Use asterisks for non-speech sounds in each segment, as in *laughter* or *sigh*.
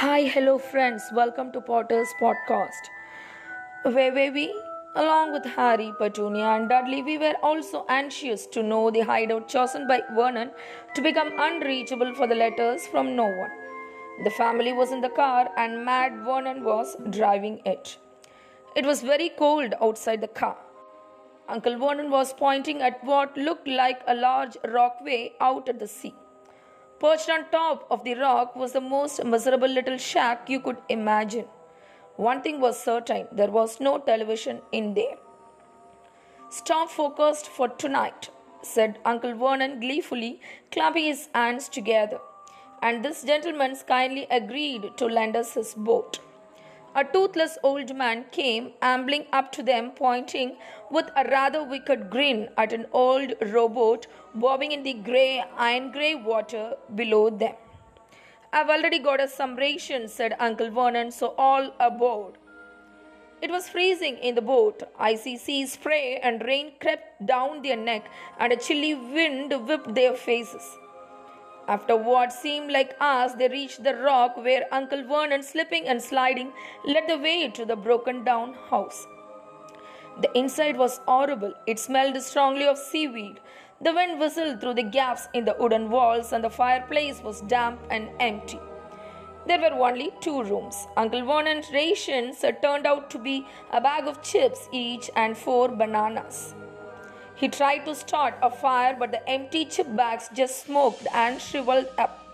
Hi, hello, friends. Welcome to Potter's podcast. Where were we? Along with Harry, Petunia, and Dudley, we were also anxious to know the hideout chosen by Vernon to become unreachable for the letters from no one. The family was in the car, and Mad Vernon was driving it. It was very cold outside the car. Uncle Vernon was pointing at what looked like a large rockway out at the sea. Perched on top of the rock was the most miserable little shack you could imagine. One thing was certain there was no television in there. Stop focused for tonight, said Uncle Vernon gleefully, clapping his hands together. And this gentleman kindly agreed to lend us his boat. A toothless old man came ambling up to them, pointing with a rather wicked grin at an old rowboat bobbing in the grey, iron grey water below them. I've already got us some rations, said Uncle Vernon, so all aboard. It was freezing in the boat. Icy sea spray and rain crept down their neck, and a chilly wind whipped their faces. After what seemed like hours, they reached the rock where Uncle Vernon, slipping and sliding, led the way to the broken down house. The inside was horrible. It smelled strongly of seaweed. The wind whistled through the gaps in the wooden walls, and the fireplace was damp and empty. There were only two rooms. Uncle Vernon's rations turned out to be a bag of chips each and four bananas. He tried to start a fire, but the empty chip bags just smoked and shriveled up.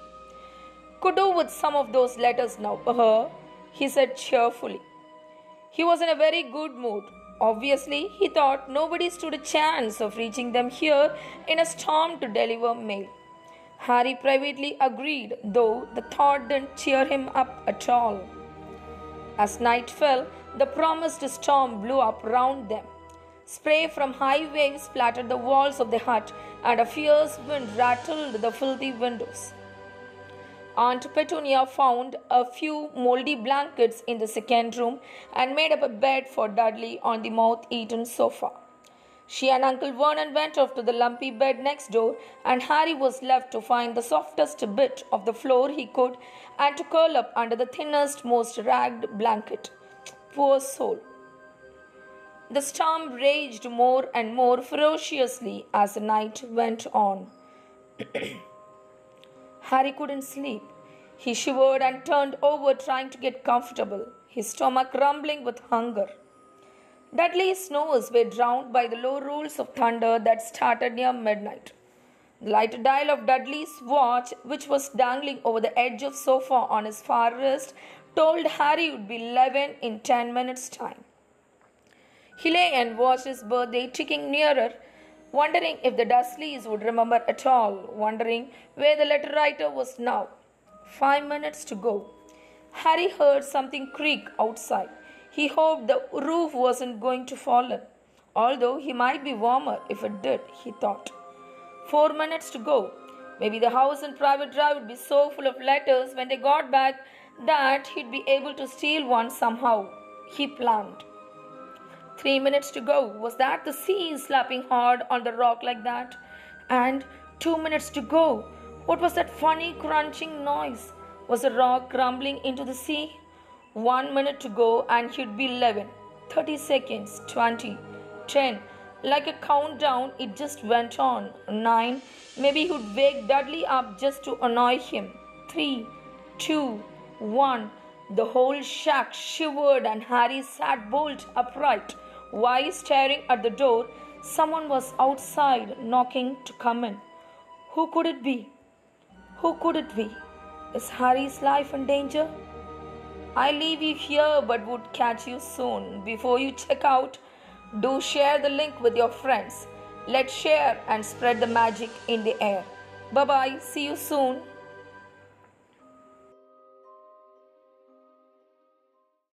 Could do with some of those letters now, uh, he said cheerfully. He was in a very good mood. Obviously, he thought nobody stood a chance of reaching them here in a storm to deliver mail. Harry privately agreed, though the thought didn't cheer him up at all. As night fell, the promised storm blew up round them. Spray from high waves splattered the walls of the hut, and a fierce wind rattled the filthy windows. Aunt Petunia found a few moldy blankets in the second room and made up a bed for Dudley on the moth eaten sofa. She and Uncle Vernon went off to the lumpy bed next door, and Harry was left to find the softest bit of the floor he could and to curl up under the thinnest, most ragged blanket. Poor soul. The storm raged more and more ferociously as the night went on. *clears throat* Harry couldn't sleep. He shivered and turned over trying to get comfortable, his stomach rumbling with hunger. Dudley's snores were drowned by the low rolls of thunder that started near midnight. The light dial of Dudley's watch, which was dangling over the edge of sofa on his far wrist, told Harry it would be eleven in ten minutes' time. He lay and watched his birthday ticking nearer, wondering if the Dursleys would remember at all, wondering where the letter writer was now. Five minutes to go. Harry heard something creak outside. He hoped the roof wasn't going to fall in, although he might be warmer if it did, he thought. Four minutes to go. Maybe the house and Privet Drive would be so full of letters when they got back that he'd be able to steal one somehow, he planned. Three minutes to go. Was that the sea slapping hard on the rock like that? And two minutes to go. What was that funny crunching noise? Was the rock crumbling into the sea? One minute to go, and he'd be 11. 30 seconds, 20, 10. Like a countdown, it just went on. 9. Maybe he'd wake Dudley up just to annoy him. 3, 2, 1. The whole shack shivered, and Harry sat bolt upright. Why staring at the door? Someone was outside knocking to come in. Who could it be? Who could it be? Is Harry's life in danger? I leave you here but would catch you soon. Before you check out, do share the link with your friends. Let's share and spread the magic in the air. Bye bye. See you soon.